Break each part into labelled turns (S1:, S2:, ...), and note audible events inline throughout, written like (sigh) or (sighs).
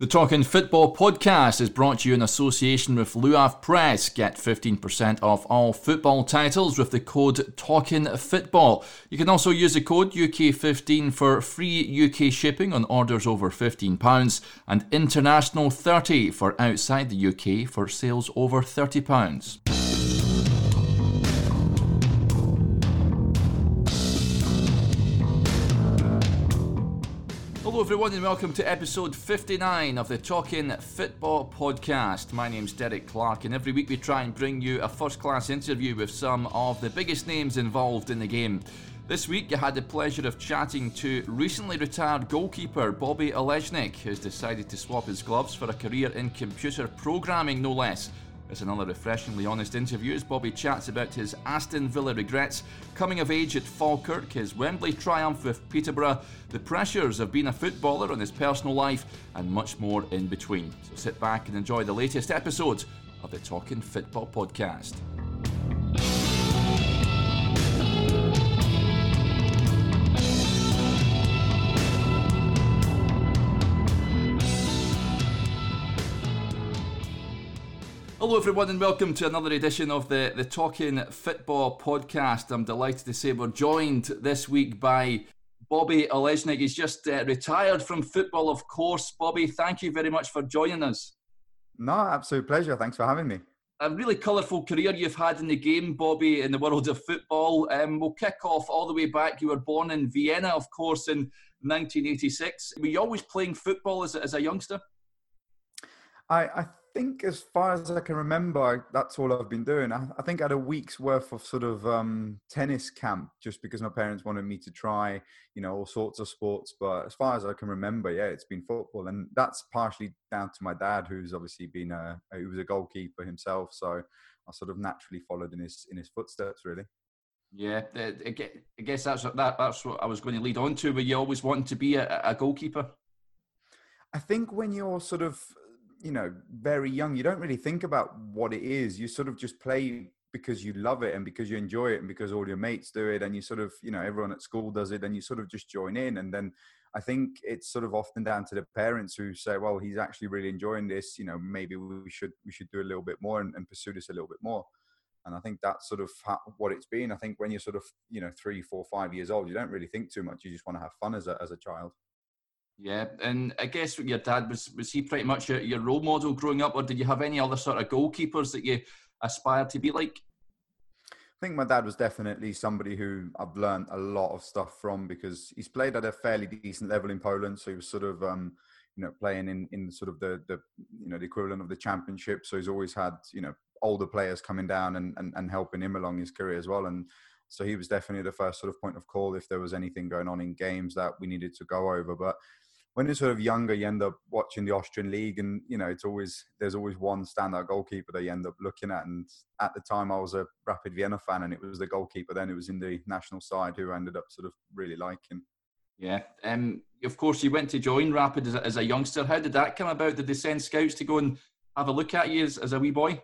S1: The Talking Football podcast is brought to you in association with Luath Press. Get 15% off all football titles with the code Talking Football. You can also use the code UK15 for free UK shipping on orders over £15 and international 30 for outside the UK for sales over £30. Everyone, and welcome to episode 59 of the Talking Football podcast. My name's Derek Clark, and every week we try and bring you a first class interview with some of the biggest names involved in the game. This week, I had the pleasure of chatting to recently retired goalkeeper Bobby Olejnik, who's decided to swap his gloves for a career in computer programming, no less. It's another refreshingly honest interview as Bobby chats about his Aston Villa regrets, coming of age at Falkirk, his Wembley triumph with Peterborough, the pressures of being a footballer on his personal life, and much more in between. So sit back and enjoy the latest episode of the Talking Football Podcast. Hello, everyone, and welcome to another edition of the, the Talking Football podcast. I'm delighted to say we're joined this week by Bobby Olejnik. He's just uh, retired from football, of course. Bobby, thank you very much for joining us.
S2: No, absolute pleasure. Thanks for having me.
S1: A really colourful career you've had in the game, Bobby, in the world of football. Um, we'll kick off all the way back. You were born in Vienna, of course, in 1986. Were you always playing football as, as a youngster?
S2: I, I think as far as I can remember, that's all I've been doing. I, I think I had a week's worth of sort of um, tennis camp just because my parents wanted me to try, you know, all sorts of sports. But as far as I can remember, yeah, it's been football, and that's partially down to my dad, who's obviously been a he was a goalkeeper himself. So I sort of naturally followed in his in his footsteps, really.
S1: Yeah, I guess that's that, that's what I was going to lead on to. Were you always wanting to be a, a goalkeeper?
S2: I think when you're sort of you know very young you don't really think about what it is you sort of just play because you love it and because you enjoy it and because all your mates do it and you sort of you know everyone at school does it and you sort of just join in and then i think it's sort of often down to the parents who say well he's actually really enjoying this you know maybe we should we should do a little bit more and, and pursue this a little bit more. And i think that's sort of what it's been. I think when you're sort of you know three four five years old you don't really think too much you just want to have fun as a, as a child
S1: yeah, and I guess your dad was was he pretty much your, your role model growing up, or did you have any other sort of goalkeepers that you aspired to be like?
S2: I think my dad was definitely somebody who I've learned a lot of stuff from because he's played at a fairly decent level in Poland. So he was sort of, um, you know, playing in, in sort of the, the, you know, the equivalent of the championship. So he's always had, you know, older players coming down and, and, and helping him along his career as well. And so he was definitely the first sort of point of call if there was anything going on in games that we needed to go over. But when you're sort of younger, you end up watching the Austrian league, and you know it's always there's always one standout goalkeeper that you end up looking at. And at the time, I was a Rapid Vienna fan, and it was the goalkeeper then who was in the national side who I ended up sort of really liking.
S1: Yeah, um, of course, you went to join Rapid as a, as a youngster. How did that come about? Did they send scouts to go and have a look at you as, as a wee boy?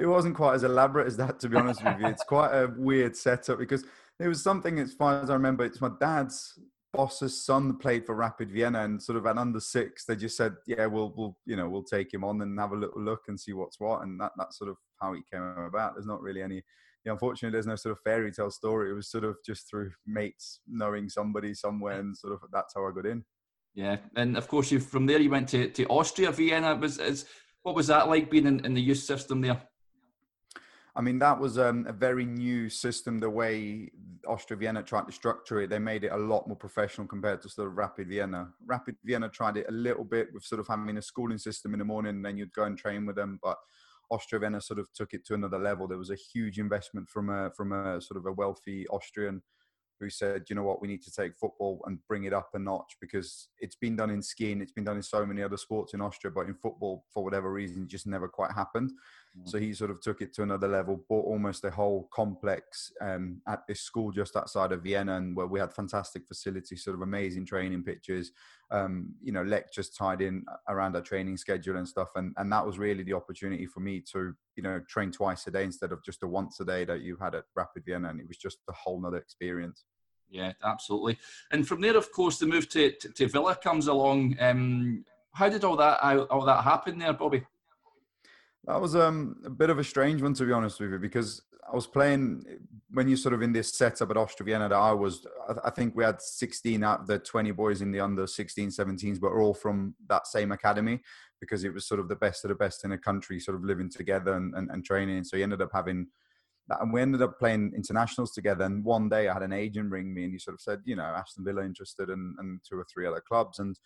S2: It wasn't quite as elaborate as that, to be honest with you. It's (laughs) quite a weird setup because it was something, as far as I remember, it's my dad's boss's son played for Rapid Vienna, and sort of an under six, they just said, "Yeah, we'll, we'll, you know, we'll take him on and have a little look and see what's what." And that, that's sort of how he came about. There's not really any. Yeah, unfortunately, there's no sort of fairy tale story. It was sort of just through mates knowing somebody somewhere, and sort of that's how I got in.
S1: Yeah, and of course, you from there you went to, to Austria, Vienna. Was is, what was that like being in, in the youth system there?
S2: I mean, that was um, a very new system. The way Austria Vienna tried to structure it, they made it a lot more professional compared to sort of Rapid Vienna. Rapid Vienna tried it a little bit with sort of having a schooling system in the morning, and then you'd go and train with them. But Austria Vienna sort of took it to another level. There was a huge investment from a from a sort of a wealthy Austrian who said, you know what, we need to take football and bring it up a notch because it's been done in skiing, it's been done in so many other sports in Austria, but in football, for whatever reason, just never quite happened. So he sort of took it to another level, bought almost a whole complex um, at this school just outside of Vienna, and where we had fantastic facilities, sort of amazing training pitches, um, you know, lectures tied in around our training schedule and stuff. And, and that was really the opportunity for me to, you know, train twice a day instead of just a once a day that you had at Rapid Vienna. And it was just a whole nother experience.
S1: Yeah, absolutely. And from there, of course, the move to, to, to Villa comes along. Um, how did all that all that happen there, Bobby?
S2: That was um, a bit of a strange one, to be honest with you, because I was playing when you sort of in this setup at Austria Vienna that I was, I think we had 16 out of the 20 boys in the under 16, 17s, but all from that same academy because it was sort of the best of the best in the country, sort of living together and, and, and training. So he ended up having that, and we ended up playing internationals together. And one day I had an agent ring me and he sort of said, you know, Aston Villa interested and, and two or three other clubs. And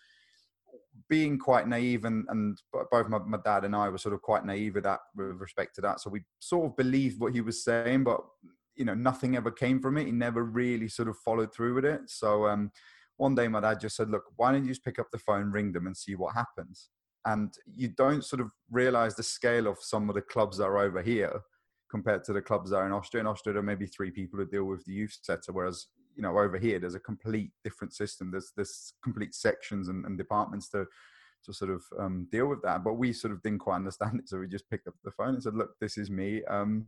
S2: being quite naive and, and both my, my dad and I were sort of quite naive with that with respect to that. So we sort of believed what he was saying, but you know, nothing ever came from it. He never really sort of followed through with it. So um, one day my dad just said, look, why don't you just pick up the phone, ring them and see what happens? And you don't sort of realize the scale of some of the clubs that are over here compared to the clubs that are in Austria. In Austria, there are maybe three people who deal with the youth sector, whereas you know over here there's a complete different system. There's there's complete sections and, and departments to to sort of um, deal with that. But we sort of didn't quite understand it so we just picked up the phone and said look this is me um,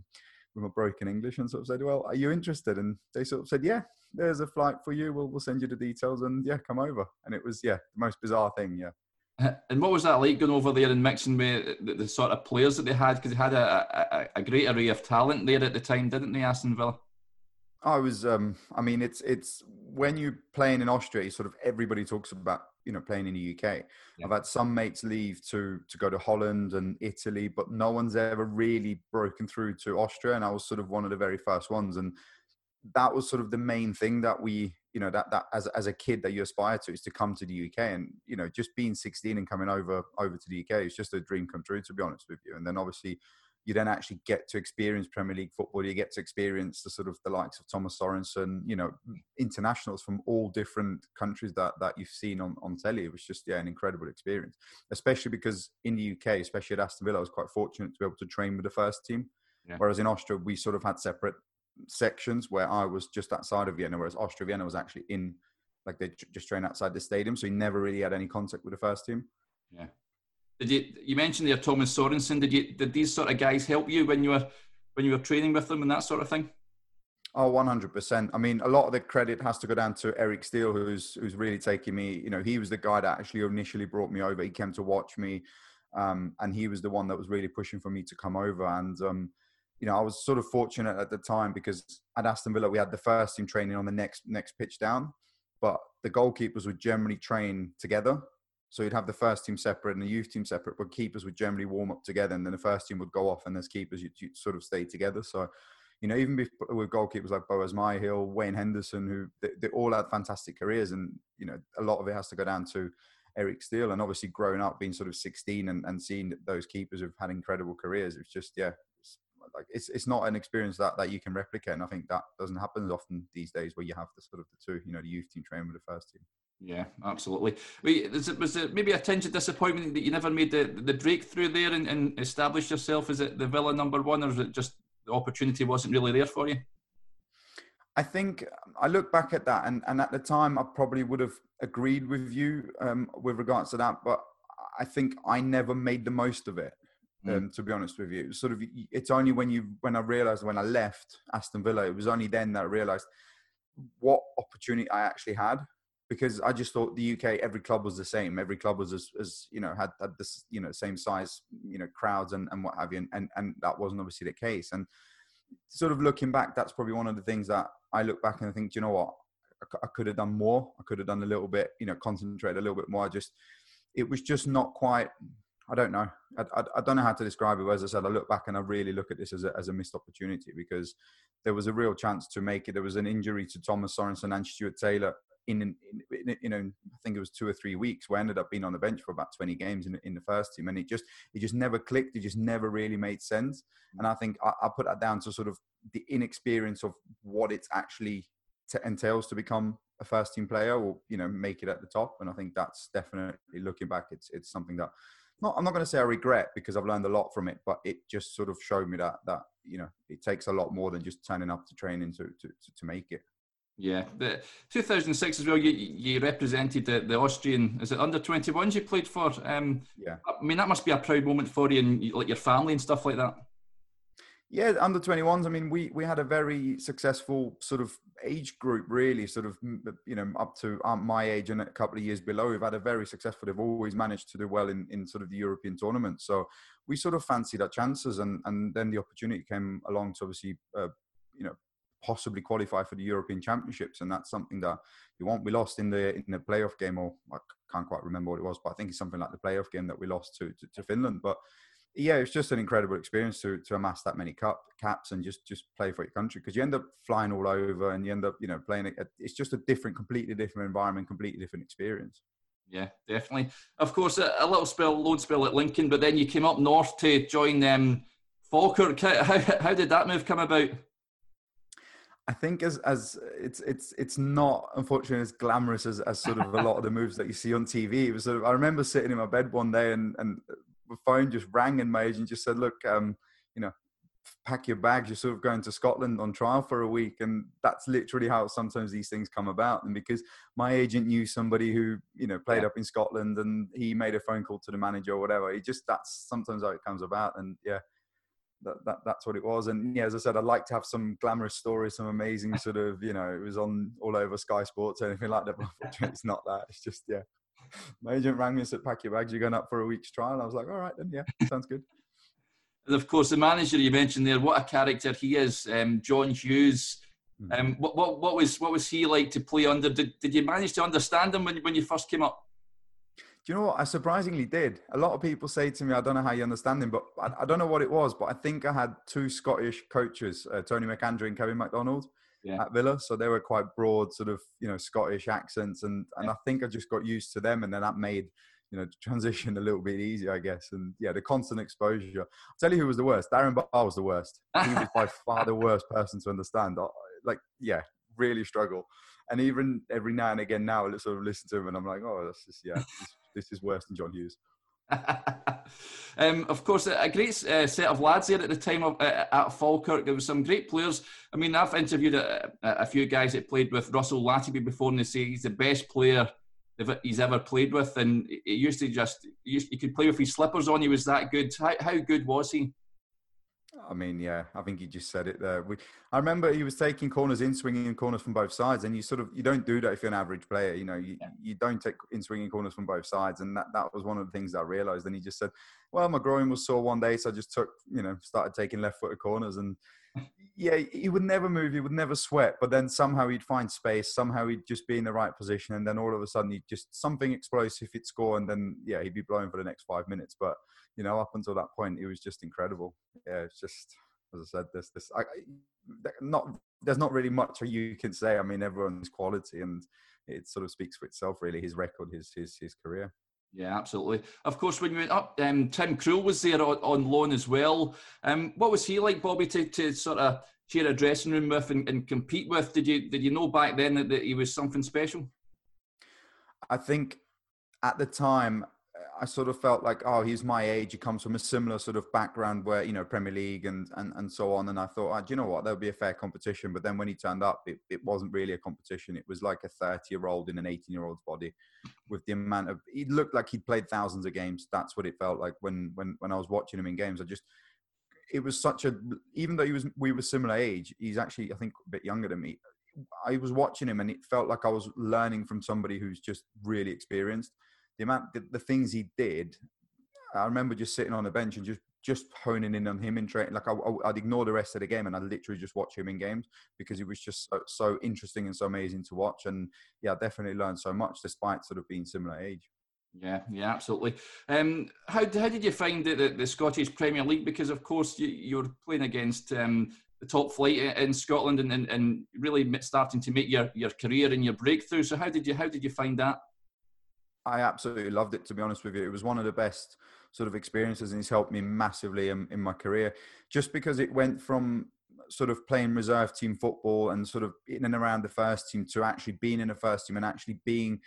S2: with my broken english and sort of said well are you interested? And they sort of said yeah there's a flight for you. We'll, we'll send you the details and yeah come over. And it was yeah the most bizarre thing yeah.
S1: And what was that like going over there and mixing with the, the sort of players that they had? Because they had a, a, a, great array of talent there at the time, didn't they, Aston Villa?
S2: I was, um, I mean, it's it's when you're playing in Austria, sort of everybody talks about you know playing in the UK. Yeah. I've had some mates leave to to go to Holland and Italy, but no one's ever really broken through to Austria, and I was sort of one of the very first ones, and that was sort of the main thing that we, you know, that that as as a kid that you aspire to is to come to the UK, and you know, just being 16 and coming over over to the UK is just a dream come true, to be honest with you. And then obviously you then actually get to experience Premier League football. You get to experience the sort of the likes of Thomas Sorensen, you know, internationals from all different countries that that you've seen on on telly. It was just yeah, an incredible experience, especially because in the UK, especially at Aston Villa, I was quite fortunate to be able to train with the first team. Yeah. Whereas in Austria, we sort of had separate sections where I was just outside of Vienna, whereas Austria Vienna was actually in like they just train outside the stadium, so he never really had any contact with the first team.
S1: Yeah, did you you mentioned there Thomas Sorensen? Did you did these sort of guys help you when you were when you were training with them and that sort of thing?
S2: Oh, 100%. I mean, a lot of the credit has to go down to Eric Steele, who's who's really taking me. You know, he was the guy that actually initially brought me over. He came to watch me, um, and he was the one that was really pushing for me to come over. And um, you know, I was sort of fortunate at the time because at Aston Villa we had the first team training on the next next pitch down, but the goalkeepers would generally train together. So you'd have the first team separate and the youth team separate, but keepers would generally warm up together, and then the first team would go off, and as keepers you'd, you'd sort of stay together. So, you know, even with goalkeepers like Boaz Myhill, Wayne Henderson, who they, they, all had fantastic careers, and you know, a lot of it has to go down to Eric Steele, and obviously growing up being sort of 16 and, and seeing those keepers who've had incredible careers. It's just yeah, it's, like it's it's not an experience that that you can replicate, and I think that doesn't happen often these days where you have the sort of the two, you know, the youth team training with the first team.
S1: Yeah, absolutely. Wait, it, was it maybe a tinge of disappointment that you never made the, the breakthrough there and, and established yourself as it the Villa number one, or was it just the opportunity wasn't really there for you?
S2: I think I look back at that, and, and at the time, I probably would have agreed with you um, with regards to that, but I think I never made the most of it. Mm. Um, to be honest with you, sort of, it's only when you when I realised when I left Aston Villa, it was only then that I realised what opportunity I actually had because I just thought the UK every club was the same. Every club was as, as you know had, had this you know same size you know crowds and, and what have you, and, and and that wasn't obviously the case. And sort of looking back, that's probably one of the things that I look back and I think, you know what, I, I could have done more. I could have done a little bit, you know, concentrate a little bit more. I just it was just not quite. I don't know. I, I, I, don't know how to describe it. But as I said, I look back and I really look at this as a, as a missed opportunity because there was a real chance to make it. There was an injury to Thomas Sorensen and Stuart Taylor in, in, in, you know I think it was two or three weeks where I ended up being on the bench for about 20 games in, in the first team and it just it just never clicked it just never really made sense mm. and I think I, I put that down to sort of the inexperience of what it's actually t- entails to become a first team player or you know make it at the top and I think that's definitely looking back it's it's something that not, I'm not going to say I regret because I've learned a lot from it, but it just sort of showed me that that you know it takes a lot more than just turning up to training to to, to make it.
S1: Yeah, the 2006 as well. You you represented the, the Austrian. Is it under 21s you played for? Um,
S2: yeah.
S1: I mean that must be a proud moment for you and like your family and stuff like that.
S2: Yeah, under 21s. I mean, we we had a very successful sort of age group, really, sort of you know up to um, my age and a couple of years below. We've had a very successful. They've always managed to do well in in sort of the European tournament. So we sort of fancied our chances, and and then the opportunity came along to obviously uh, you know possibly qualify for the European Championships, and that's something that you want. We lost in the in the playoff game, or I can't quite remember what it was, but I think it's something like the playoff game that we lost to to, to Finland. But yeah, it's just an incredible experience to to amass that many cup caps and just just play for your country because you end up flying all over and you end up you know playing it. It's just a different, completely different environment, completely different experience.
S1: Yeah, definitely. Of course, a, a little spell, load spell at Lincoln, but then you came up north to join um, Falkirk. How, how did that move come about?
S2: I think as as it's it's it's not unfortunately as glamorous as, as sort of a lot of the (laughs) moves that you see on TV. It was sort of I remember sitting in my bed one day and and the phone just rang and my agent just said, "Look, um, you know, pack your bags. You're sort of going to Scotland on trial for a week." And that's literally how sometimes these things come about. And because my agent knew somebody who you know played yeah. up in Scotland, and he made a phone call to the manager or whatever. It just that's sometimes how it comes about. And yeah. That, that, that's what it was and yeah as i said i'd like to have some glamorous stories some amazing sort of you know it was on all over sky sports or anything like that but (laughs) it's not that it's just yeah my agent rang me and said, "Pack your bags. You're going up for a week's trial." I was like, "All right, then. Yeah, sounds good."
S1: And of course, the manager you mentioned there, what a character he is, um, John Hughes. Hmm. Um, what, what, what was what was he like to play under? Did, did you manage to understand him when, when you first came up?
S2: Do you know what? I surprisingly did. A lot of people say to me, I don't know how you understand him, but I, I don't know what it was, but I think I had two Scottish coaches, uh, Tony McAndrew and Kevin MacDonald yeah. at Villa. So they were quite broad, sort of you know Scottish accents, and and yeah. I think I just got used to them, and then that made you know the (laughs) transition a little bit easier, I guess. And yeah, the constant exposure. I'll tell you who was the worst. Darren Barr was the worst. He was by (laughs) far the worst person to understand. Like yeah, really struggle. And even every now and again now, I sort of listen to him, and I'm like, oh, this is yeah, this, this is worse than John Hughes. (laughs)
S1: um, of course, a great uh, set of lads there at the time of, uh, at Falkirk. There was some great players. I mean, I've interviewed a, a few guys that played with Russell Latapy before, and they say he's the best player he's ever played with. And he used to just, he could play with his slippers on. He was that good. How, how good was he?
S2: I mean, yeah, I think he just said it there. We, I remember he was taking corners in, swinging corners from both sides, and you sort of you don't do that if you're an average player. You know, you, yeah. you don't take in swinging corners from both sides, and that that was one of the things I realised. And he just said, "Well, my groin was sore one day, so I just took, you know, started taking left-footed corners." And yeah, he would never move, he would never sweat, but then somehow he'd find space, somehow he'd just be in the right position, and then all of a sudden he'd just something explosive, he'd score, and then yeah, he'd be blowing for the next five minutes. But you know, up until that point, it was just incredible. Yeah, it's just as I said, this this I, not there's not really much you can say. I mean, everyone's quality, and it sort of speaks for itself. Really, his record, his his his career.
S1: Yeah, absolutely. Of course, when you went up, um, Tim Krul was there on, on loan as well. Um, what was he like, Bobby, to, to sort of share a dressing room with and, and compete with? Did you did you know back then that, that he was something special?
S2: I think at the time I sort of felt like, oh, he's my age. He comes from a similar sort of background where, you know, Premier League and, and, and so on. And I thought, oh, do you know what? There'll be a fair competition. But then when he turned up, it, it wasn't really a competition. It was like a 30 year old in an 18 year old's body with the amount of, he looked like he'd played thousands of games. That's what it felt like when, when, when I was watching him in games. I just, it was such a, even though he was, we were similar age, he's actually, I think, a bit younger than me. I was watching him and it felt like I was learning from somebody who's just really experienced the amount the, the things he did I remember just sitting on the bench and just just honing in on him in training. Like I, would ignore the rest of the game and I'd literally just watch him in games because he was just so, so, interesting and so amazing to watch. And yeah, definitely learned so much despite sort of being similar age.
S1: Yeah, yeah, absolutely. Um, how how did you find the, the, the Scottish Premier League? Because of course you you're playing against um, the top flight in Scotland and, and, and really starting to make your, your career and your breakthrough. So how did you how did you find that?
S2: I absolutely loved it. To be honest with you, it was one of the best sort of experiences, and it's helped me massively in, in my career. Just because it went from sort of playing reserve team football and sort of in and around the first team to actually being in the first team and actually being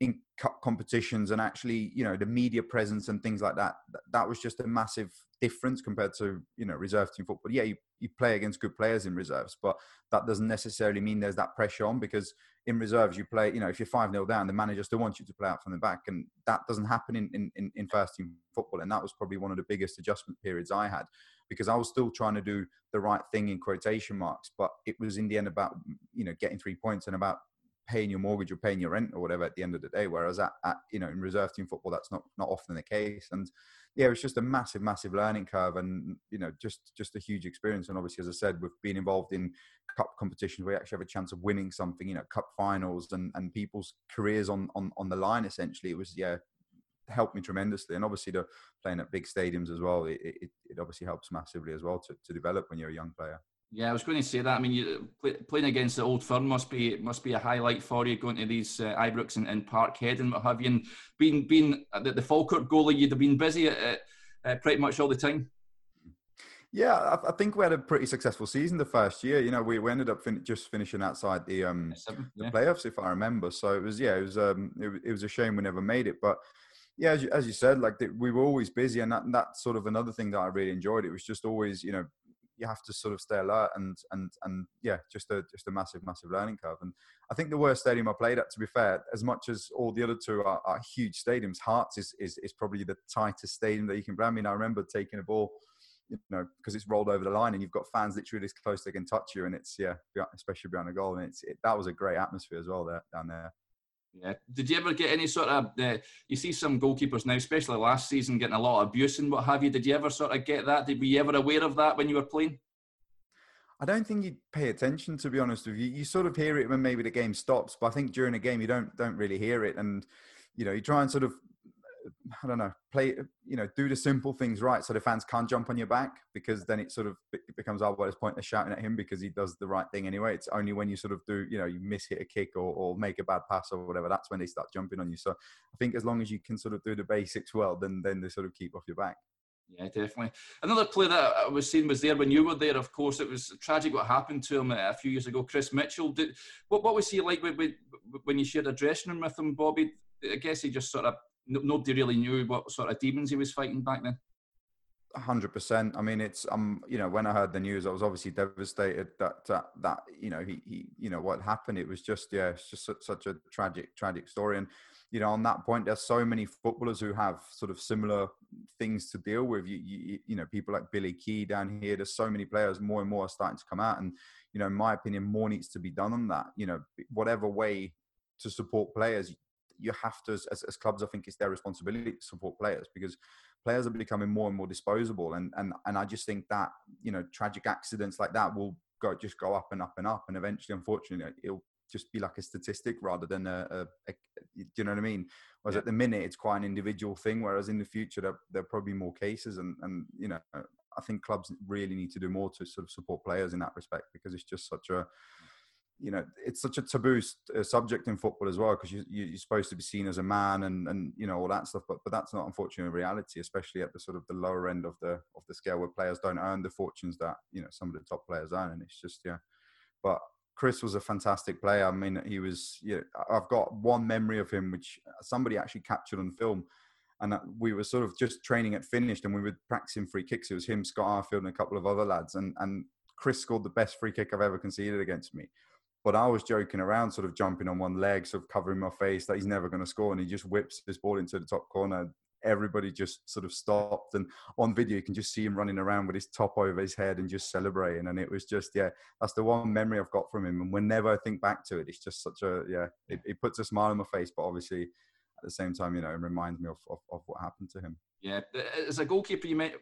S2: in cup competitions and actually you know the media presence and things like that that was just a massive difference compared to you know reserve team football. Yeah you, you play against good players in reserves but that doesn't necessarily mean there's that pressure on because in reserves you play you know if you're 5 0 down the manager still wants you to play out from the back and that doesn't happen in, in, in first team football. And that was probably one of the biggest adjustment periods i had because I was still trying to do the right thing in quotation marks, but it was in the end about you know getting three points and about paying your mortgage or paying your rent or whatever at the end of the day. Whereas at, at you know in reserve team football, that's not not often the case. And yeah, it was just a massive, massive learning curve, and you know just just a huge experience. And obviously, as I said, we've been involved in cup competitions where you actually have a chance of winning something. You know, cup finals and and people's careers on on on the line. Essentially, it was yeah helped me tremendously. And obviously, the playing at big stadiums as well, it, it, it obviously helps massively as well to, to develop when you're a young player.
S1: Yeah, I was going to say that. I mean, you, play, playing against the old firm must be must be a highlight for you going to these uh, Ibrox and, and Parkhead and what have you. And being being the, the Falkirk goalie, you'd have been busy at, uh, pretty much all the time.
S2: Yeah, I, I, think we had a pretty successful season the first year. You know, we, we ended up fin- just finishing outside the um yeah. the playoffs, if I remember. So it was yeah, it was um it, it was a shame we never made it, but yeah, as you, as you said, like we were always busy, and that, and that's sort of another thing that I really enjoyed. It was just always, you know, you have to sort of stay alert and and and yeah, just a just a massive massive learning curve. And I think the worst stadium I played at, to be fair, as much as all the other two are, are huge stadiums, Hearts is, is is probably the tightest stadium that you can play. I mean, I remember taking a ball. You know, because it's rolled over the line and you've got fans literally this close they can touch you, and it's yeah, especially behind a goal, and it's it, that was a great atmosphere as well there down there.
S1: Yeah. Did you ever get any sort of? Uh, you see some goalkeepers now, especially last season, getting a lot of abuse and what have you. Did you ever sort of get that? Did were you ever aware of that when you were playing?
S2: I don't think you pay attention to be honest with you. You sort of hear it when maybe the game stops, but I think during a game you don't don't really hear it, and you know you try and sort of I don't know play you know do the simple things right so the fans can't jump on your back because then it sort of becomes oh, point of shouting at him because he does the right thing anyway. It's only when you sort of do you know you miss hit a kick or, or make a bad pass or whatever that's when they start jumping on you. So I think as long as you can sort of do the basics well, then then they sort of keep off your back.
S1: Yeah, definitely. Another player that I was seeing was there when you were there. Of course, it was tragic what happened to him uh, a few years ago. Chris Mitchell. Did, what what was he like with, when you shared a dressing room with him, Bobby? I guess he just sort of nobody really knew what sort of demons he was fighting back then.
S2: hundred percent. I mean, it's um, you know, when I heard the news, I was obviously devastated that that, that you know he he you know what happened. It was just yeah, it's just such, such a tragic tragic story and you know, on that point, there's so many footballers who have sort of similar things to deal with. You, you, you, know, people like Billy Kee down here. There's so many players. More and more are starting to come out, and you know, in my opinion, more needs to be done on that. You know, whatever way to support players, you have to, as, as clubs, I think it's their responsibility to support players because players are becoming more and more disposable, and and and I just think that you know, tragic accidents like that will go just go up and up and up, and eventually, unfortunately, it'll just be like a statistic rather than a, a, a do you know what I mean? Whereas yeah. at the minute it's quite an individual thing. Whereas in the future there there are probably be more cases, and and you know I think clubs really need to do more to sort of support players in that respect because it's just such a you know it's such a taboo uh, subject in football as well because you, you're supposed to be seen as a man and and you know all that stuff but but that's not unfortunately reality especially at the sort of the lower end of the of the scale where players don't earn the fortunes that you know some of the top players earn and it's just yeah but Chris was a fantastic player. I mean, he was. Yeah, I've got one memory of him, which somebody actually captured on film, and we were sort of just training at finished, and we were practicing free kicks. It was him, Scott Arfield, and a couple of other lads, and and Chris scored the best free kick I've ever conceded against me. But I was joking around, sort of jumping on one leg, sort of covering my face that he's never going to score, and he just whips this ball into the top corner. Everybody just sort of stopped and on video you can just see him running around with his top over his head and just celebrating and it was just yeah that's the one memory i've got from him and whenever i think back to it it's just such a yeah it, it puts a smile on my face but obviously at the same time you know it reminds me of, of, of what happened to him.
S1: Yeah as a goalkeeper you might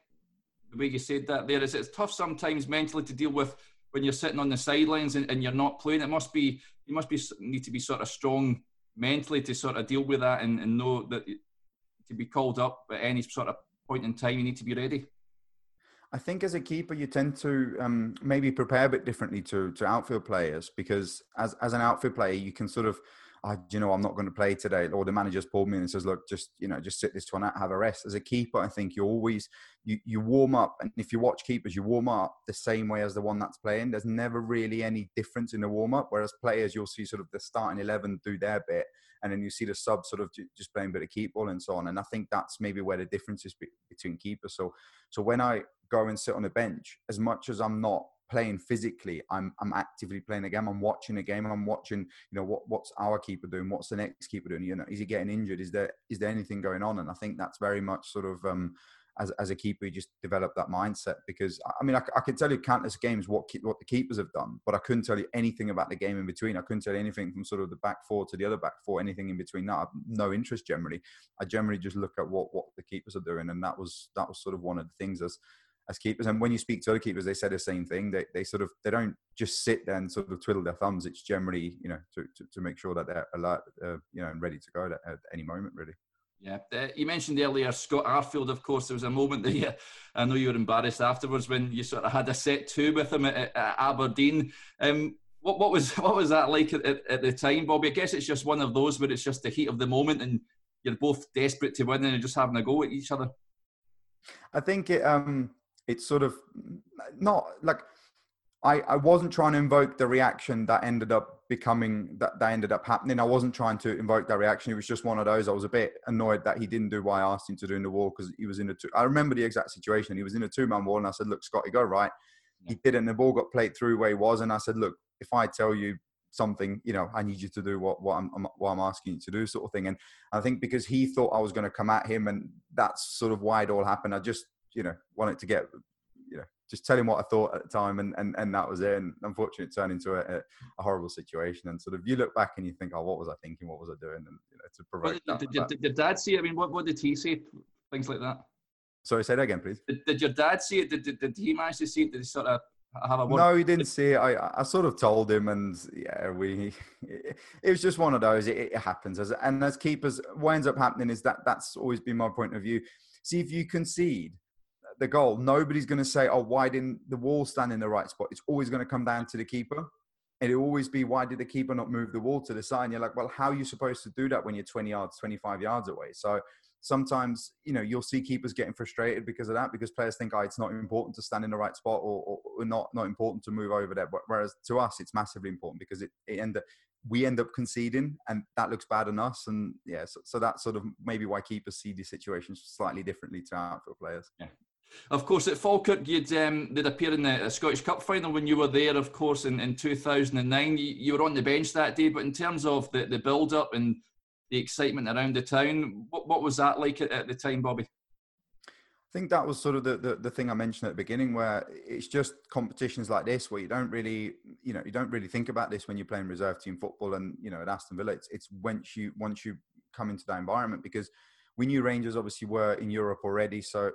S1: the way you said that there is it's tough sometimes mentally to deal with when you're sitting on the sidelines and, and you're not playing it must be you must be need to be sort of strong mentally to sort of deal with that and, and know that to be called up at any sort of point in time. You need to be ready.
S2: I think as a keeper, you tend to um, maybe prepare a bit differently to to outfield players because as as an outfield player, you can sort of oh, you know, I'm not going to play today. Or the manager's pulled me in and says, look, just, you know, just sit this one out, have a rest. As a keeper, I think you always, you, you warm up. And if you watch keepers, you warm up the same way as the one that's playing. There's never really any difference in the warm up. Whereas players, you'll see sort of the starting 11 do their bit. And then you see the sub sort of just playing a bit of keep ball and so on. And I think that's maybe where the difference is between keepers. So, so when I go and sit on the bench, as much as I'm not playing physically. I'm I'm actively playing a game. I'm watching a game. I'm watching, you know, what what's our keeper doing? What's the next keeper doing? You know, is he getting injured? Is there is there anything going on? And I think that's very much sort of um, as, as a keeper, you just develop that mindset. Because I mean, I, I can tell you countless games what what the keepers have done, but I couldn't tell you anything about the game in between. I couldn't tell you anything from sort of the back four to the other back four, anything in between that. I've no interest generally. I generally just look at what what the keepers are doing, and that was that was sort of one of the things as as keepers. And when you speak to other keepers, they say the same thing. They they sort of they don't just sit there and sort of twiddle their thumbs. It's generally you know to to, to make sure that they're alert, uh, you know, and ready to go at, at any moment, really.
S1: Yeah, uh, you mentioned earlier Scott Arfield. Of course, there was a moment that (laughs) you, I know you were embarrassed afterwards when you sort of had a set two with him at, at Aberdeen. Um, what, what was what was that like at, at, the time, Bobby? I guess it's just one of those where it's just the heat of the moment, and you're both desperate to win and you're just having a go at each other.
S2: I think it um it's sort of not like I, I wasn't trying to invoke the reaction that ended up becoming that, that ended up happening. I wasn't trying to invoke that reaction. It was just one of those. I was a bit annoyed that he didn't do what I asked him to do in the wall because he was in a two. I remember the exact situation. He was in a two man wall, and I said, "Look, Scotty, go right." He didn't. The ball got played through where he was, and I said, "Look, if I tell you something, you know, I need you to do what what I'm what I'm asking you to do, sort of thing." And I think because he thought I was going to come at him, and that's sort of why it all happened. I just you know wanted to get you know just tell him what I thought at the time, and and, and that was it. And unfortunately, it turned into a, a, horrible situation. And sort of you look back and you think, oh, what was I thinking? What was I doing? And you know, to provoke
S1: well, did, did, did, did, dad see it? I mean, what, what did he say? Things like that.
S2: Sorry, say that again, please.
S1: Did, did your dad see it? Did, did, did he manage to see it? Did he sort of have a?
S2: No, he didn't see it. I, I sort of told him, and yeah, we. (laughs) It was just one of those. It, it happens, as and as keepers, what ends up happening is that that's always been my point of view. See, if you concede, the goal, nobody's going to say, "Oh, why didn't the wall stand in the right spot?" It's always going to come down to the keeper, it'll always be, "Why did the keeper not move the wall to the side?" And you're like, "Well, how are you supposed to do that when you're 20 yards, 25 yards away?" So sometimes, you know, you'll see keepers getting frustrated because of that, because players think, "Oh, it's not important to stand in the right spot, or, or not not important to move over there." But whereas to us, it's massively important because it, it end up we end up conceding and that looks bad on us and yeah so, so that's sort of maybe why keepers see these situations slightly differently to outfield players
S1: yeah of course, at Falkirk, you'd um, they'd appear in the Scottish Cup final when you were there. Of course, in, in 2009, you, you, were on the bench that day. But in terms of the, the build up and the excitement around the town, what, what was that like at, at the time, Bobby?
S2: I think that was sort of the, the, the, thing I mentioned at the beginning, where it's just competitions like this where you don't really, you know, you don't really think about this when you're playing reserve team football, and you know, at Aston Villa, it's, it's once you once you come into that environment because we knew Rangers obviously were in Europe already, so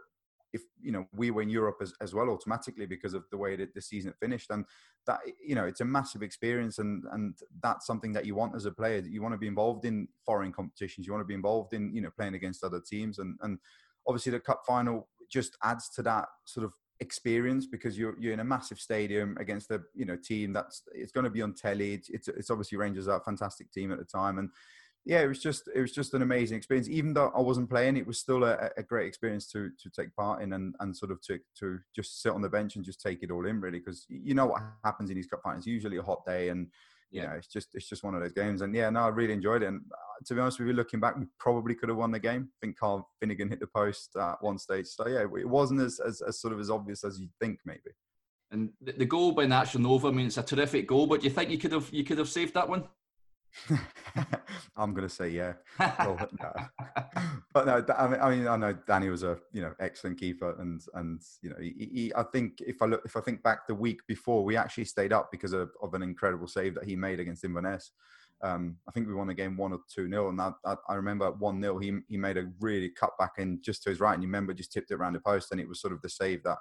S2: if you know we were in Europe as, as well automatically because of the way that the season finished. And that you know it's a massive experience and and that's something that you want as a player. You want to be involved in foreign competitions. You want to be involved in you know playing against other teams. And and obviously the cup final just adds to that sort of experience because you're you're in a massive stadium against a you know team that's it's going to be on telly. It's it's, it's obviously Rangers are a fantastic team at the time. And yeah, it was just it was just an amazing experience. Even though I wasn't playing, it was still a, a great experience to to take part in and, and sort of to to just sit on the bench and just take it all in really because you know what happens in these cup finals. Usually a hot day and you yeah. know it's just it's just one of those games. And yeah, no, I really enjoyed it. And uh, to be honest with you, looking back, we probably could have won the game. I think Carl Finnigan hit the post at one stage. So yeah, it wasn't as as, as sort of as obvious as you'd think maybe.
S1: And the goal by Nacho Novo, I mean, it's a terrific goal. But do you think you could have you could have saved that one? (laughs)
S2: I'm going to say yeah. no. But no, (laughs) (laughs) I mean, I mean, I know Danny was a you know excellent keeper, and and you know, he, he, I think if I look, if I think back the week before, we actually stayed up because of, of an incredible save that he made against Inverness. Um, I think we won the game one or two nil, and I, I, I remember one nil. He he made a really cut back in just to his right, and you remember just tipped it around the post, and it was sort of the save that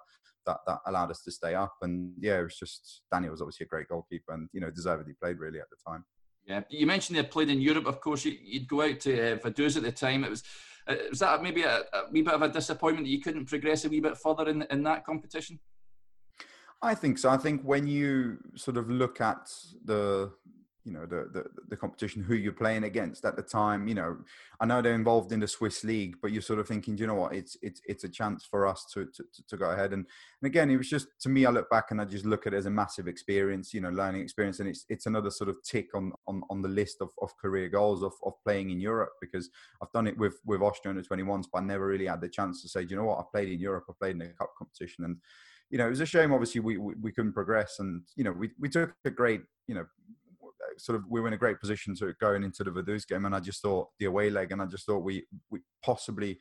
S2: that that allowed us to stay up. And yeah, it was just Daniel was obviously a great goalkeeper, and you know deservedly played really at the time.
S1: Yeah, you mentioned they played in Europe. Of course, you'd go out to uh, Vaduz at the time. It was uh, was that maybe a, a, wee bit of a disappointment that you couldn't progress a wee bit further in in that competition?
S2: I think so. I think when you sort of look at the you know the, the the competition who you're playing against at the time you know i know they're involved in the swiss league but you're sort of thinking do you know what? It's it's it's a chance for us to to, to go ahead. And and again it was just to me i look back and i just look at it as a massive experience you know learning experience and it's it's another sort of tick on on, on the list of, of career goals of, of playing in europe because i've done it with with austria under 21s but i never really had the chance to say do you know what? I've played in europe i played in a cup competition. And you know, it was a shame. Obviously, we, we, we couldn't progress, and you know, we we took a great you know sort of we were in a great position to going into the Vaduz game, and I just thought the away leg, and I just thought we we possibly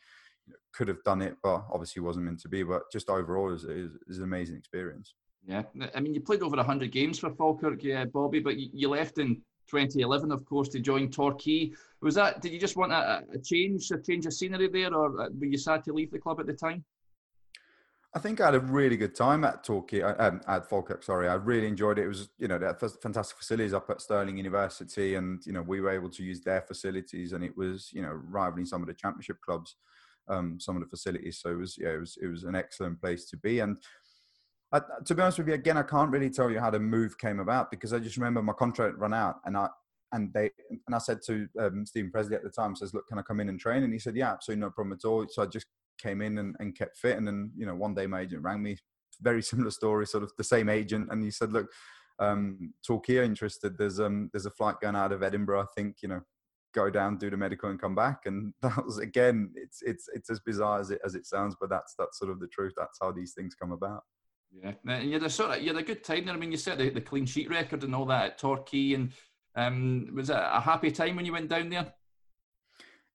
S2: could have done it, but obviously wasn't meant to be. But just overall, is is an amazing experience.
S1: Yeah, I mean, you played over 100 games for Falkirk, yeah, Bobby, but you left in 2011, of course, to join Torquay. Was that, did you just want a, a change, a change of scenery there, or uh, were you sad to leave the club at the time?
S2: I think I had a really good time at Torquay, uh, um, at Falkirk. Sorry, I really enjoyed it. It was, you know, they had fantastic facilities up at Stirling University, and you know, we were able to use their facilities, and it was, you know, rivaling some of the Championship clubs, um, some of the facilities. So it was, yeah, it was, it was an excellent place to be. And I, to be honest with you, again, I can't really tell you how the move came about because I just remember my contract run out, and I and they and I said to um, Steven Pressley at the time, says, "Look, can I come in and train?" And he said, "Yeah, absolutely no problem at all." So I just came in and, and kept fit. And then, you know, one day my agent rang me, very (laughs) similar story, sort of the same agent, and he said, "Look, um, Torquay interested. There's um there's a flight going out of Edinburgh. I think you know, go down, do the medical, and come back." And (laughs) that was again, it's it's it's as bizarre as it as it sounds, but that's that's sort of the truth. That's how these things come about.
S1: Yeah, and you had a sort of you had a good time there. I mean, you set the, the clean sheet record and all that at Torquay, and um, was it a happy time when you went down there?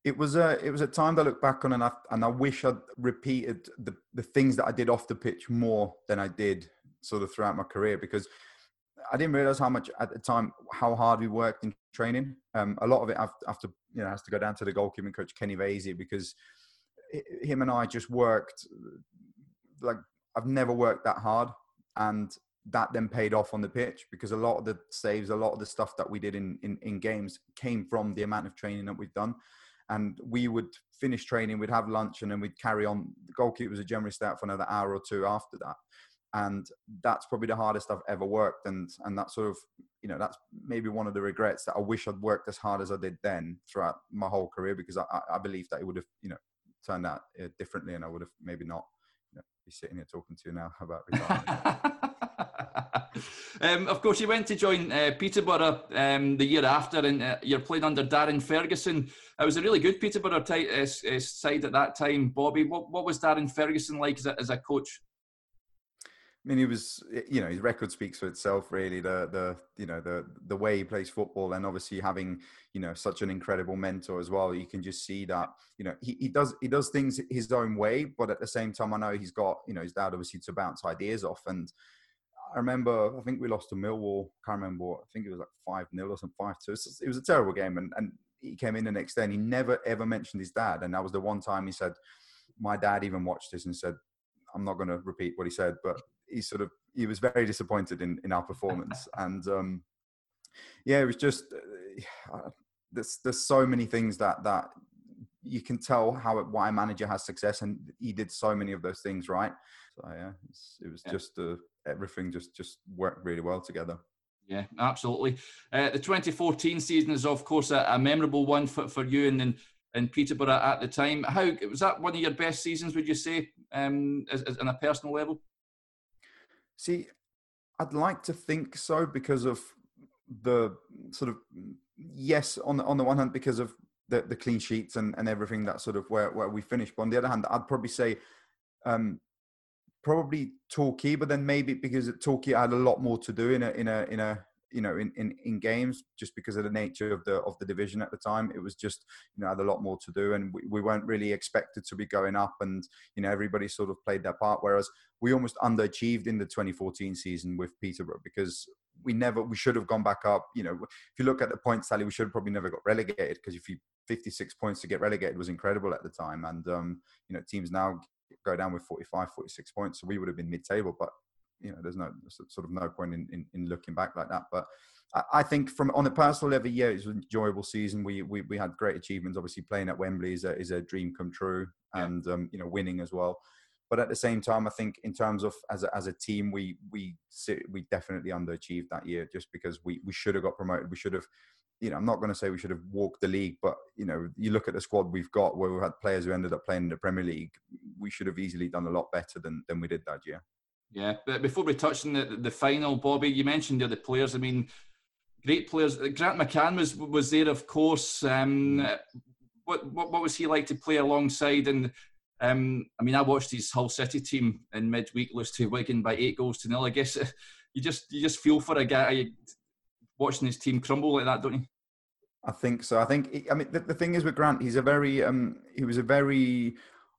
S2: It was a it was a time that I look back on, and I and I wish I'd repeated the the things that I did off the pitch more than I did sort of throughout my career because I didn't realize how much at the time how hard we worked in training. Um, a lot of it after you know has to go down to the goalkeeping coach Kenny Veysey because him and I just worked like I've never worked that hard, and that then paid off on the pitch because a lot of the saves, a lot of the stuff that we did in, in, in games came from the amount of training that we've done. And we would finish training, we'd have lunch, and then we'd carry on. The goalkeepers would generally stay out for another hour or two after that. And that's probably the hardest I've ever worked. And and that's sort of, you know, that's maybe one of the regrets that I wish I'd worked as hard as I did then throughout my whole career because I, I believe that it would have, you know, turned out uh, differently and I would have maybe not you know, be sitting here talking to you now about (laughs) retirement.
S1: Um, of course, you went to join uh, Peterborough um, the year after, and uh, you're playing under Darren Ferguson. It was a really good Peterborough t- uh, uh, side at that time. Bobby, what, what was Darren Ferguson like as a, as a coach?
S2: I mean, he was, you know, his record speaks for itself, really. The, the, you know, the, the way he plays football, and obviously having, you know, such an incredible mentor as well. You can just see that, you know, he, he does, he does things his own way, but at the same time, I know he's got, you know, his dad obviously to bounce ideas off, and I remember, I think we lost to Millwall. I can't remember what. I think it was like five 0 or something, five two. It was a terrible game, and and he came in the next day and he never ever mentioned his dad. And that was the one time he said, "My dad even watched this and said, I'm not going to repeat what he said, but he sort of he was very disappointed in in our performance. (laughs) and um, yeah, it was just uh, there's there's so many things that that you can tell how why a manager has success, and he did so many of those things right. So yeah, it was yeah. just uh, everything just just worked really well together.
S1: Yeah, absolutely. Uh, the 2014 season is, of course, a, a memorable one for, for you and in, in Peterborough at the time. How was that one of your best seasons? Would you say, um, as, as, on a personal level?
S2: See, I'd like to think so because of the sort of yes on the on the one hand because of the, the clean sheets and, and everything that sort of where, where we finished. But on the other hand, I'd probably say um, probably Torquay, but then maybe because Torquay had a lot more to do in a in a in a you know in, in in games just because of the nature of the of the division at the time. It was just you know had a lot more to do and we, we weren't really expected to be going up and you know everybody sort of played their part whereas we almost underachieved in the 2014 season with peterborough because we never we should have gone back up you know. If you look at the points sally we should have probably never got relegated because if you 56 points to get relegated was incredible at the time and um you know teams now go down with 45, 46 points. So we would have been mid-table, but you know, there's no sort of no point in, in, in looking back like that. But I, I, think from on a personal level, yeah, it was an enjoyable season. We, we, we had great achievements. Obviously playing at Wembley is a, is a dream come true and, yeah. um, you know, winning as well. But at the same time, I think in terms of as a, as a team, we we we definitely underachieved that year just because we, we should have got promoted. We should have you know, I'm not going to say we should have walked the league, but you know, you look at the squad we've got where we've had players who ended up playing in the Premier League. We should have easily done a lot better than than we did that year.
S1: Yeah, but before we touch on the, the final, Bobby, you mentioned the other players. I mean, great players. Grant McCann was was there, of course. Um, mm. what, what what was he like to play alongside? And um, I mean, I watched his Hull City team in midweek lose to Wigan by eight goals to nil. I guess (laughs) you just you just feel for a guy watching his team crumble like that, don't you?
S2: I think so. I think I mean the, the thing is with Grant, he's a very um, he was a very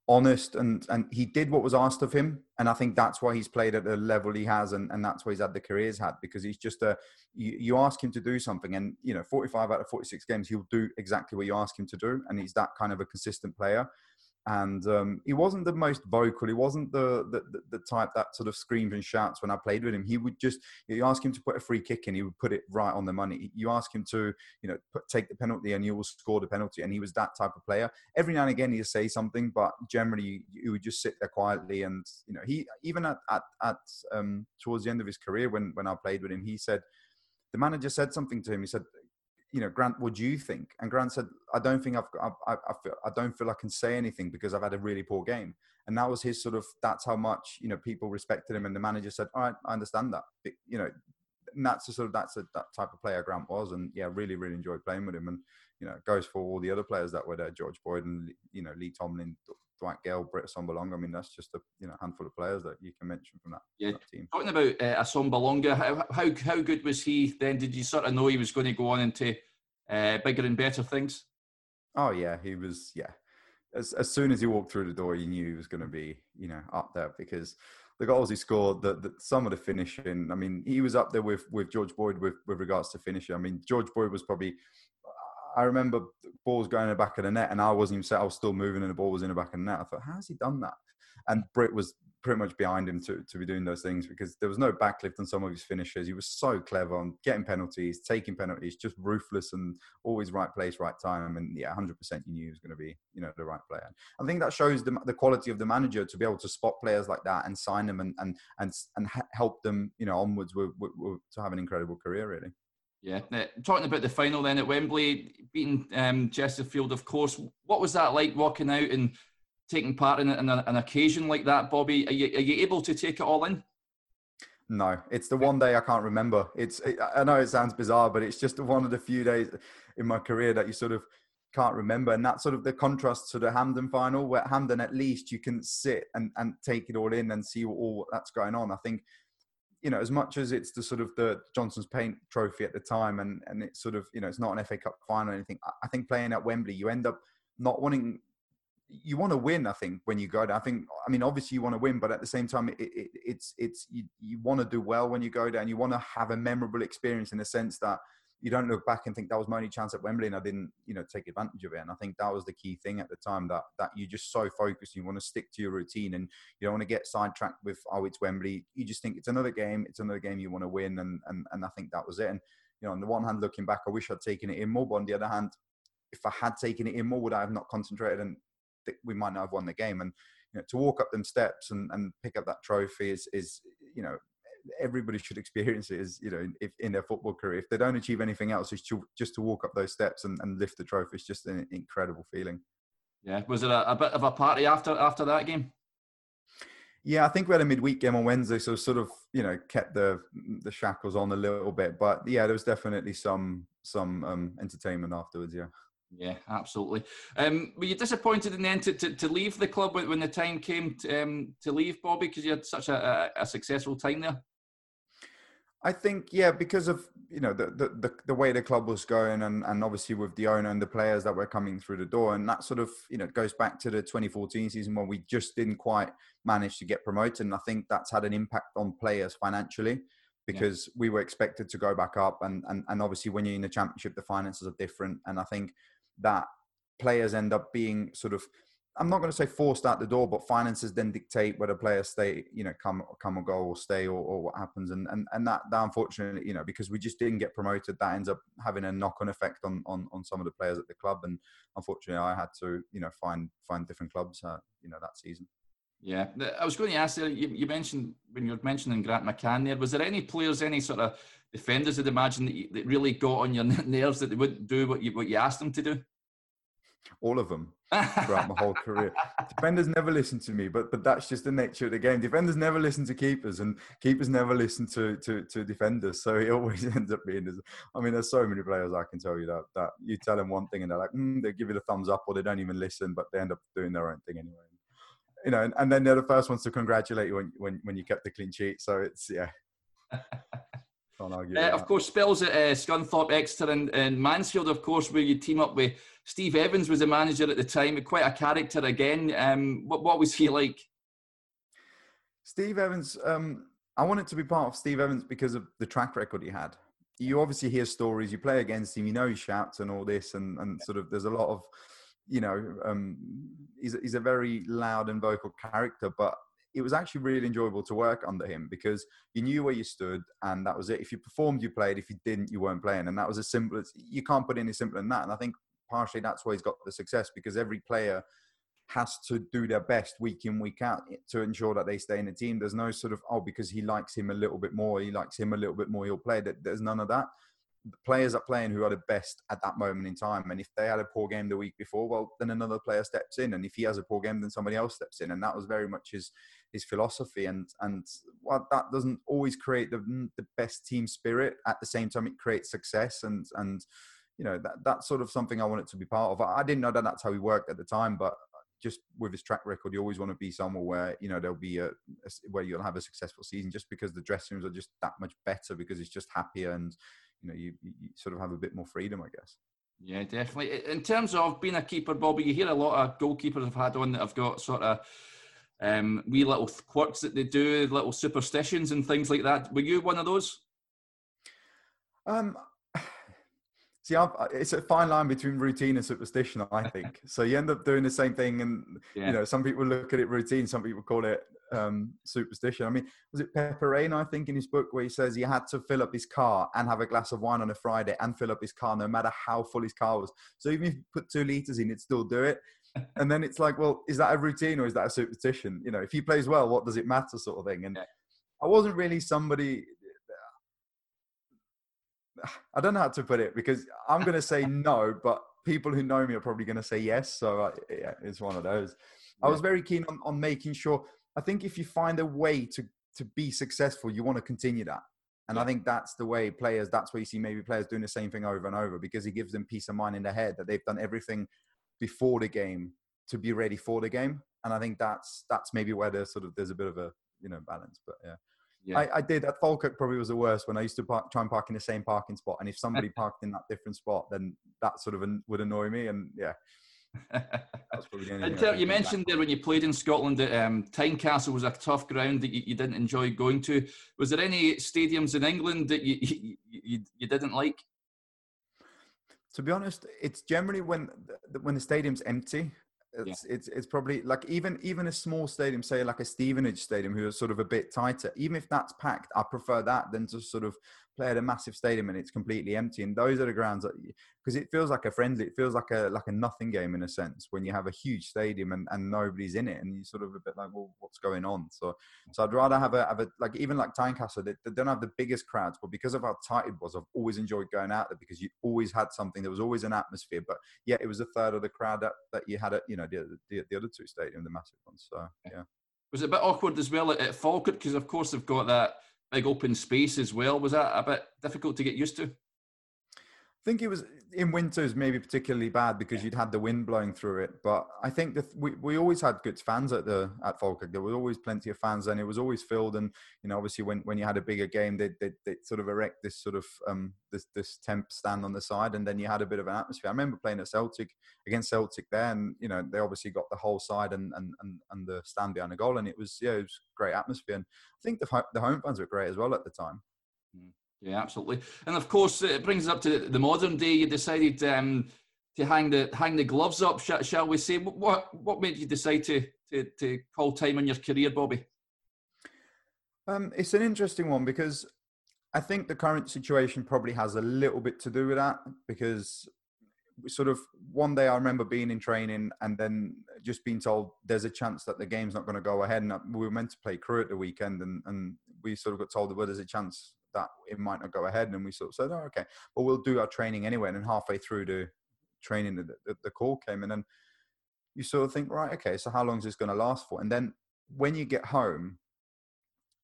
S2: honest and and he did what was asked of him and i think that's why he's played at the level he has and, and that's why he's had the career he's had because he's just a you, you ask him to do something and you know 45 out of 46 games he'll do exactly what you ask him to do and he's that kind of a consistent player and um, he wasn't the most vocal. He wasn't the, the, the type that sort of screams and shouts when I played with him. He would just you ask him to put a free kick in, he would put it right on the money. You ask him to you know put, take the penalty, and he will score the penalty. And he was that type of player. Every now and again he'd say something, but generally he would just sit there quietly. And you know he even at at, at um, towards the end of his career when when I played with him, he said the manager said something to him. He said, you know, Grant, what do you think? And Grant said, I don't think I've, I, I, I, feel, I don't feel I can say anything because I've had a really poor game. And that was his sort of, that's how much, you know, people respected him. And the manager said, all right, I understand that. But, you know, and that's the sort of, that's a, that type of player Grant was. And yeah, really, really enjoyed playing with him. And, you know, goes for all the other players that were there, George Boyd and, you know, Lee Tomlin, Dwight Gayle, Britt Assombalonga. I mean, that's just a you know handful of players that you can mention from that,
S1: yeah.
S2: That team.
S1: Talking about uh, how, how how good was he then? Did you sort of know he was going to go on into uh, bigger and better things?
S2: Oh yeah, he was. Yeah, as as soon as he walked through the door, you knew he was going to be you know up there because the goals he scored, the, the, some of the finishing. I mean, he was up there with with George Boyd with with regards to finishing. I mean, George Boyd was probably. I remember balls going in the back of the net, and I wasn't even set. I was still moving, and the ball was in the back of the net. I thought, how has he done that? And Britt was pretty much behind him to, to be doing those things because there was no backlift on some of his finishes. He was so clever on getting penalties, taking penalties, just ruthless and always right place, right time. And yeah, 100% you knew he was going to be, you know, the right player. I think that shows the, the quality of the manager to be able to spot players like that and sign them and, and, and, and help them, you know, onwards with, with, with, to have an incredible career, really.
S1: Yeah. Uh, talking about the final then at Wembley, beating um, Chesterfield, of course. What was that like walking out and taking part in, in a, an occasion like that, Bobby? Are you, are you able to take it all in?
S2: No, it's the one day I can't remember. It's it, I know it sounds bizarre, but it's just one of the few days in my career that you sort of can't remember. And that's sort of the contrast to the Hampden final, where Hampden at least you can sit and, and take it all in and see all that's going on. I think, you know, as much as it's the sort of the Johnstone's Paint trophy at the time and, and it's sort of, you know, it's not an FA Cup final or anything. I think playing at Wembley, you end up not wanting you want to win. I think when you go there, I think I mean obviously you want to win, but at the same time, it, it, it's it's you, you want to do well when you go down. you want to have a memorable experience in the sense that you don't look back and think that was my only chance at Wembley and I didn't, you know, take advantage of it. And I think that was the key thing at the time that that you're just so focused, you want to stick to your routine and you don't want to get sidetracked with oh it's Wembley. You just think it's another game, it's another game you want to win, and and and I think that was it. And you know, on the one hand, looking back, I wish I'd taken it in more, but on the other hand, if I had taken it in more, would I have not concentrated and we might not have won the game. And you know, to walk up them steps and, and pick up that trophy is is you know everybody should experience it as you know if in their football career. If they don't achieve anything else it's just to walk up those steps and, and lift the trophy. It's just an incredible feeling.
S1: Yeah. Was it a, a, bit of a party after after that game?
S2: Yeah i think we had a midweek game on wednesday so sort of you know kept the the shackles on a little bit. But yeah there was definitely some some um entertainment afterwards yeah
S1: yeah, absolutely. Um, were you disappointed in the end to, to, to leave the club when, the time came to, um, to leave, Bobby, because you had such a, a, a, successful time there?
S2: I think, yeah, because of you know the, the, the the way the club was going, and, and obviously with the owner and the players that were coming through the door, and that sort of you know goes back to the 2014 season when we just didn't quite manage to get promoted, and I think that's had an impact on players financially because yeah. we were expected to go back up, and, and and obviously when you're in the championship, the finances are different, and I think that players end up being sort of I'm not going to say forced out the door, but finances then dictate whether players stay, you know, come come or go or stay or, or what happens. And, and and that that unfortunately, you know, because we just didn't get promoted, that ends up having a knock on effect on, on on some of the players at the club. And unfortunately, I had to, you know, find find different clubs, uh, you know, that season.
S1: Yeah, I was going to ask you. You mentioned when you were mentioning Grant McCann there. Was there any players, any sort of defenders, I'd imagine that, you, that really got on your (laughs) nerves that they wouldn't do what you what you asked them to do?
S2: All of them throughout my whole career. (laughs) Defenders never listen to me, but but that's just the nature of the game. Defenders never listen to keepers, and keepers never listen to to, to defenders. So it always (laughs) ends up being. I mean, there's so many players I can tell you that that you tell them one thing and they're like, mm, they give you the thumbs up, or they don't even listen, but they end up doing their own thing anyway. You know, and, and then they're the first ones to congratulate you when when when you kept the clean sheet. So it's yeah. (laughs)
S1: Uh, of course, spells at uh, Scunthorpe, Exeter, and, and, Mansfield, of course, where you team up with Steve Evans was the manager at the time. Quite a character again. Um, what, what was he like?
S2: Steve Evans. Um, I wanted to be part of Steve Evans because of the track record he had. You obviously hear stories. You play against him. You know he shouts and all this, and and sort of there's a lot of, you know, um, he's he's a very loud and vocal character, but it was actually really enjoyable to work under him because you knew where you stood and that was it. If you performed, you played. If you didn't, you weren't playing. And that was as simple as you can't put any simpler than that. And I think partially that's why he's got the success because every player has to do their best week in week out to ensure that they stay in the team there's no sort of oh because he likes him a little bit more he likes him a little bit more he'll play there's none of that the players are playing who are the best at that moment in time. And if they had a poor game the week before, well, then another player steps in. And if he has a poor game, then somebody else steps in. And that was very much his his philosophy. And and well, that doesn't always create the the best team spirit. At the same time, it creates success. And and you know that that's sort of something I wanted to be part of. I didn't know that that's how he worked at the time, but just with his track record, you always want to be somewhere where you know there'll be a, a, where you'll have a successful season, just because the dressing rooms are just that much better because it's just happier and you know you, you sort of have a bit more freedom, I guess.
S1: Yeah, definitely. In terms of being a keeper, Bobby, you hear a lot of goalkeepers have had on that have got sort of um, wee little quirks that they do, little superstitions and things like that. Were you one of those?
S2: Um, (sighs) see, I've, it's a fine line between routine and superstition. I think (laughs) so. You end up doing the same thing, and yeah. you know, some people look at it routine, some people call it um, superstition. I mean, was it Pepe Reina, I think, in his book, where he says he had to fill up his car and have a glass of wine on a Friday and fill up his car no matter how full his car was. So even if you put two liters in, it'd still do it. (laughs) and then it's like, well, is that a routine or is that a superstition? You know, if he plays well, what does it matter, sort of thing. And I wasn't really somebody. (sighs) I don't know how to put it because I'm going to say (laughs) no, but people who know me are probably going to say yes. So I, yeah, it's one of those. I was very keen on, on making sure I think if you find a way to to be successful, you want to continue that. And yeah. I think that's the way players, that's where you see maybe players doing the same thing over and over because it gives them peace of mind in their head that they've done everything before the game to be ready for the game. And I think that's that's maybe where there's sort of there's a bit of a you know balance. But yeah. Yeah. I, I, did at Falkirk probably was the worst when I used to park, try and park in the same parking spot, and if somebody (laughs) parked in that different spot, then that sort of an, would annoy me. And yeah,
S1: and tell, you mentioned there when you played in Scotland that um, Tynecastle was a tough ground that you, you, didn't enjoy going to. Was there any stadiums in England that you, (laughs) you, you, you didn't like?
S2: To be honest, it's generally when when the stadium's empty it's, yeah. it's it's probably like even even a small stadium, say like a Stevenage stadium, who is sort of a bit tighter. Even if that's packed, I prefer that than to sort of play at a massive stadium and it's completely empty. And those are the grounds that because it feels like a friendly, it feels like a like a nothing game in a sense when you have a huge stadium and, and nobody's in it, and you sort of a bit like, well, what's going on? So so I'd rather have a have a like even like Tynecastle, they, they don't have the biggest crowds, but because of how tight it was, I've always enjoyed going out there because you always had something. There was always an atmosphere, but yeah, it was a third of the crowd that, that you had at you know the, the, the other two stadiums, the massive ones. So yeah.
S1: Was it a bit awkward as well at, at Falkirk because of course they've got that big open space as well. Was that a bit difficult to get used to?
S2: I think it was in winters maybe particularly bad because you'd had the wind blowing through it. But I think that we, we always had good fans at the at Falkirk. There was always plenty of fans, and it was always filled. And you know, obviously, when, when you had a bigger game, they they they sort of erect this sort of um this this temp stand on the side, and then you had a bit of an atmosphere. I remember playing at Celtic against Celtic there, and you know they obviously got the whole side and and and, and the stand behind the goal, and it was yeah, it was great atmosphere. And I think the the home fans were great as well at the time.
S1: Mm. Yeah, absolutely. And of course, it brings us up to the modern day. You decided um, to hang the hang the gloves up, shall, shall we say? What what made you decide to, to to call time on your career, Bobby?
S2: Um, it's an interesting one because I think the current situation probably has a little bit to do with that because sort of one day I remember being in training and then just being told there's a chance that the game's not going to go ahead. And we were meant to play Crewe at the weekend, and, and we sort of got told, well, there's a chance that it might not go ahead. And we sort of said, oh, okay, but we'll do our training anyway. And then halfway through the training, the, the, the call came, and then you sort of think, right, okay, so how long is this going to last for? And then when you get home,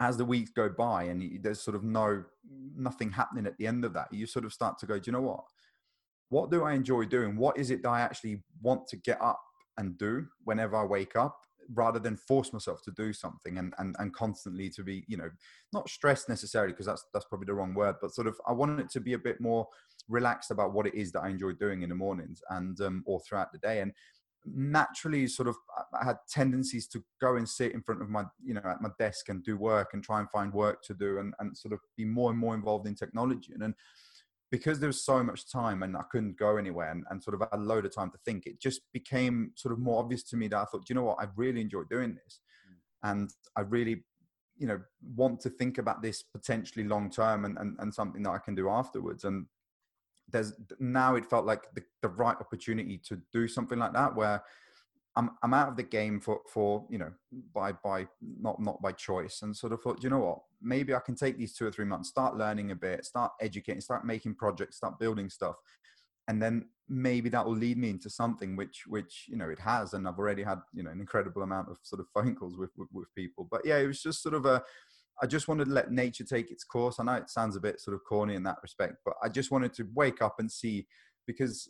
S2: as the weeks go by and you, there's sort of no nothing happening at the end of that, you sort of start to go, do you know what? What do I enjoy doing? What is it that I actually want to get up and do whenever I wake up? Rather than force myself to do something and and, and constantly to be you know not stressed necessarily because that's that's probably the wrong word but sort of i wanted it to be a bit more relaxed about what it is that i enjoy doing in the mornings and um, or throughout the day. And naturally sort of I had tendencies to go and sit in front of my you know at my desk and do work and try and find work to do and, and sort of be more and more involved in technology. And then because there was so much time and I couldn't go anywhere and, and sort of had a load of time to think it just became sort of more obvious to me that I thought you know what? I really enjoy doing this. Mm. and I really you know want to think about this potentially long term and, and and something that I can do afterwards. And there's now it felt like the, the right opportunity to do something like that where I'm I'm out of the game for for you know by by not not by choice and sort of thought you know what maybe I can take these two or three months start learning a bit start educating start making projects start building stuff and then maybe that will lead me into something which which you know it has and I've already had you know an incredible amount of sort of phone calls with with, with people but yeah it was just sort of a I just wanted to let nature take its course. I know it sounds a bit sort of corny in that respect, but I just wanted to wake up and see because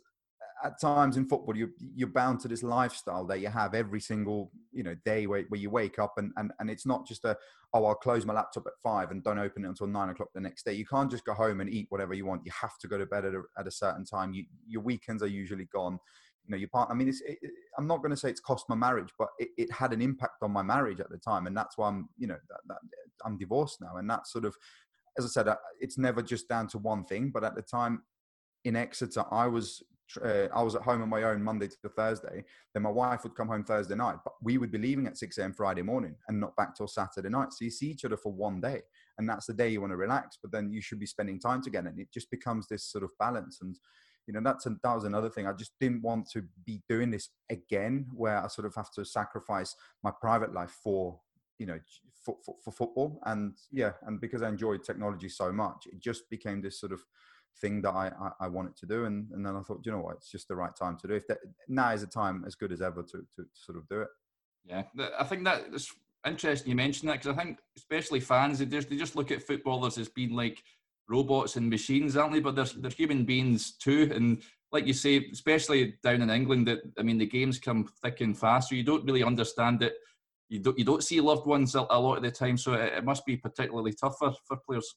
S2: at times in football you you're bound to this lifestyle that you have every single you know day where, where you wake up and, and and it's not just a oh I'll close my laptop at five and don't open it until nine o'clock the next day. You can't just go home and eat whatever you want. You have to go to bed at a, at a certain time. You, your weekends are usually gone you know your partner i mean it, i'm not going to say it's cost my marriage but it, it, had an impact on my marriage at the time and that's why i'm you know that, that, i'm divorced now and that's sort of as i said uh, it's never just down to one thing but at the time in exeter i was uh, I was at home on my own Monday to Thursday. Then my wife would come home Thursday night, but we would be leaving at 6 a.m. Friday morning and not back till Saturday night. So you see each other for one day, and that's the day you want to relax. But then you should be spending time together, and it just becomes this sort of balance. And you know that's a, that was another thing i just didn't want to be doing this again where i sort of have to sacrifice my private life for you know for, for, for football and yeah and because i enjoyed technology so much it just became this sort of thing that I, I, I, wanted to do. And, and then I thought, you know what, it's just the right time to do. If that, now is a time as good as ever to, to, to sort of do it.
S1: Yeah, I think that it's interesting you mentioned that because I think especially fans, they just, they just look at footballers as being like robots and machines, aren't they? But they're, they're human beings too. And like you say, especially down in England, that I mean, the games come thick and fast, so you don't really understand it. You don't you don't see loved ones a, a lot of the time, so it, it must be particularly tough for, for players.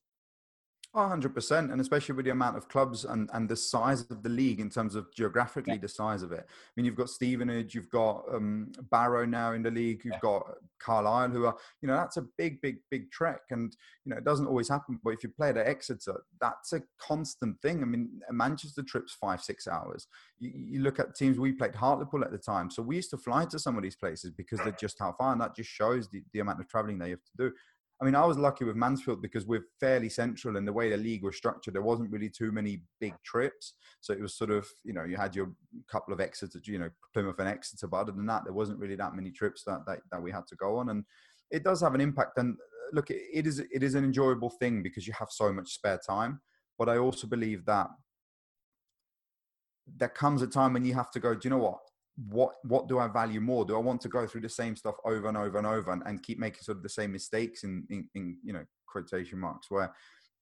S2: 100% and especially with the amount of clubs and, and the size of the league in terms of geographically yeah. the size of it i mean you've got stevenage you've got um, barrow now in the league you've yeah. got carlisle who are you know that's a big big big trek and you know it doesn't always happen but if you play at exeter that's a constant thing i mean manchester trips five six hours you, you look at teams we played hartlepool at the time so we used to fly to some of these places because they're just how far and that just shows the, the amount of traveling they have to do I mean, I was lucky with Mansfield because we're fairly central and the way the league was structured. There wasn't really too many big trips, so it was sort of you know you had your couple of Exeter, you know Plymouth and Exeter, but other than that, there wasn't really that many trips that that, that we had to go on, and it does have an impact. And uh, look, it is it is an enjoyable thing because you have so much spare time. But I also believe that there comes a time when you have to go. Do you know what? What what do I value more? Do I want to go through the same stuff over and over and over and, and keep making sort of the same mistakes in, in, in you know quotation marks where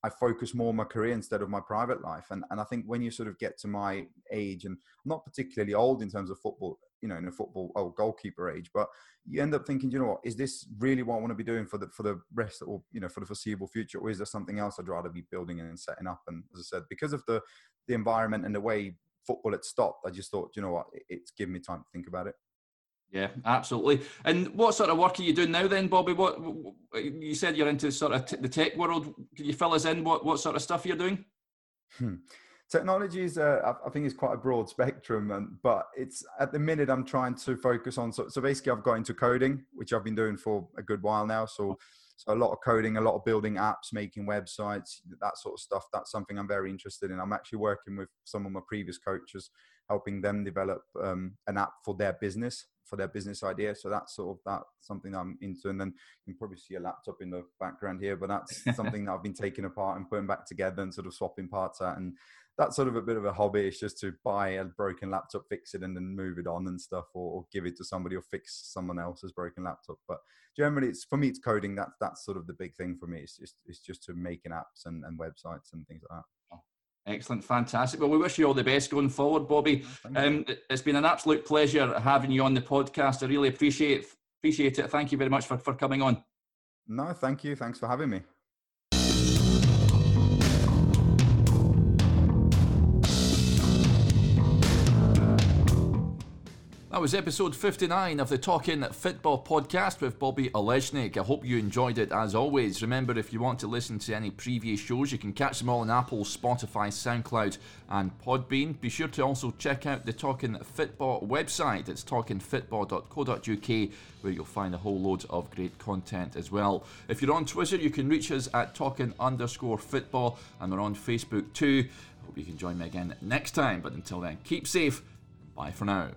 S2: I focus more on my career instead of my private life. And and I think when you sort of get to my age and I'm not particularly old in terms of football, you know, in a football oh, goalkeeper age, but you end up thinking, you know what, is this really what I want to be doing for the for the rest or you know for the foreseeable future, or is there something else I'd rather be building and setting up? And as I said, because of the the environment and the way football had stopped, I just thought, you know what, it's given me time to think about it.
S1: Yeah, absolutely. And what sort of work are you doing now, then, Bobby? What you said you're into sort of t- the tech world. Can you fill us in? What what sort of stuff you're doing?
S2: Hmm. Technology is, uh, I think, is quite a broad (laughs) spectrum, and but it's at the minute I'm trying to focus on. So, so basically, I've got into coding, which I've been doing for a good while now. So so a lot of coding, a lot of building apps, making websites, that sort of stuff. That's something I'm very interested in. I'm actually working with some of my previous coaches, helping them develop um, an app for their business, for their business idea. So that's sort of that something I'm into. And then you can probably see a laptop in the background here, but that's (laughs) something that I've been taking apart and putting back together and sort of swapping parts out. And that's sort of a bit of a hobby. It's just to buy a broken laptop, fix it, and then move it on and stuff, or, or give it to somebody or fix someone else's broken laptop. But generally, it's for me, it's coding. That's that's sort of the big thing for me. It's just it's just to making apps and, and websites and things like that.
S1: Excellent, fantastic. Well, we wish you all the best going forward, Bobby. Um, it's been an absolute pleasure having you on the podcast. I really appreciate Appreciate it. Thank you very much for, for coming on.
S2: No, thank you. Thanks for having me.
S1: Was episode 59 of the Talking Football podcast with Bobby Olejnik. I hope you enjoyed it as always. Remember, if you want to listen to any previous shows, you can catch them all on Apple, Spotify, SoundCloud, and Podbean. Be sure to also check out the Talking Football website. It's talkingfootball.co.uk, where you'll find a whole load of great content as well. If you're on Twitter, you can reach us at talking underscore football, and we're on Facebook too. Hope you can join me again next time. But until then, keep safe. Bye for now.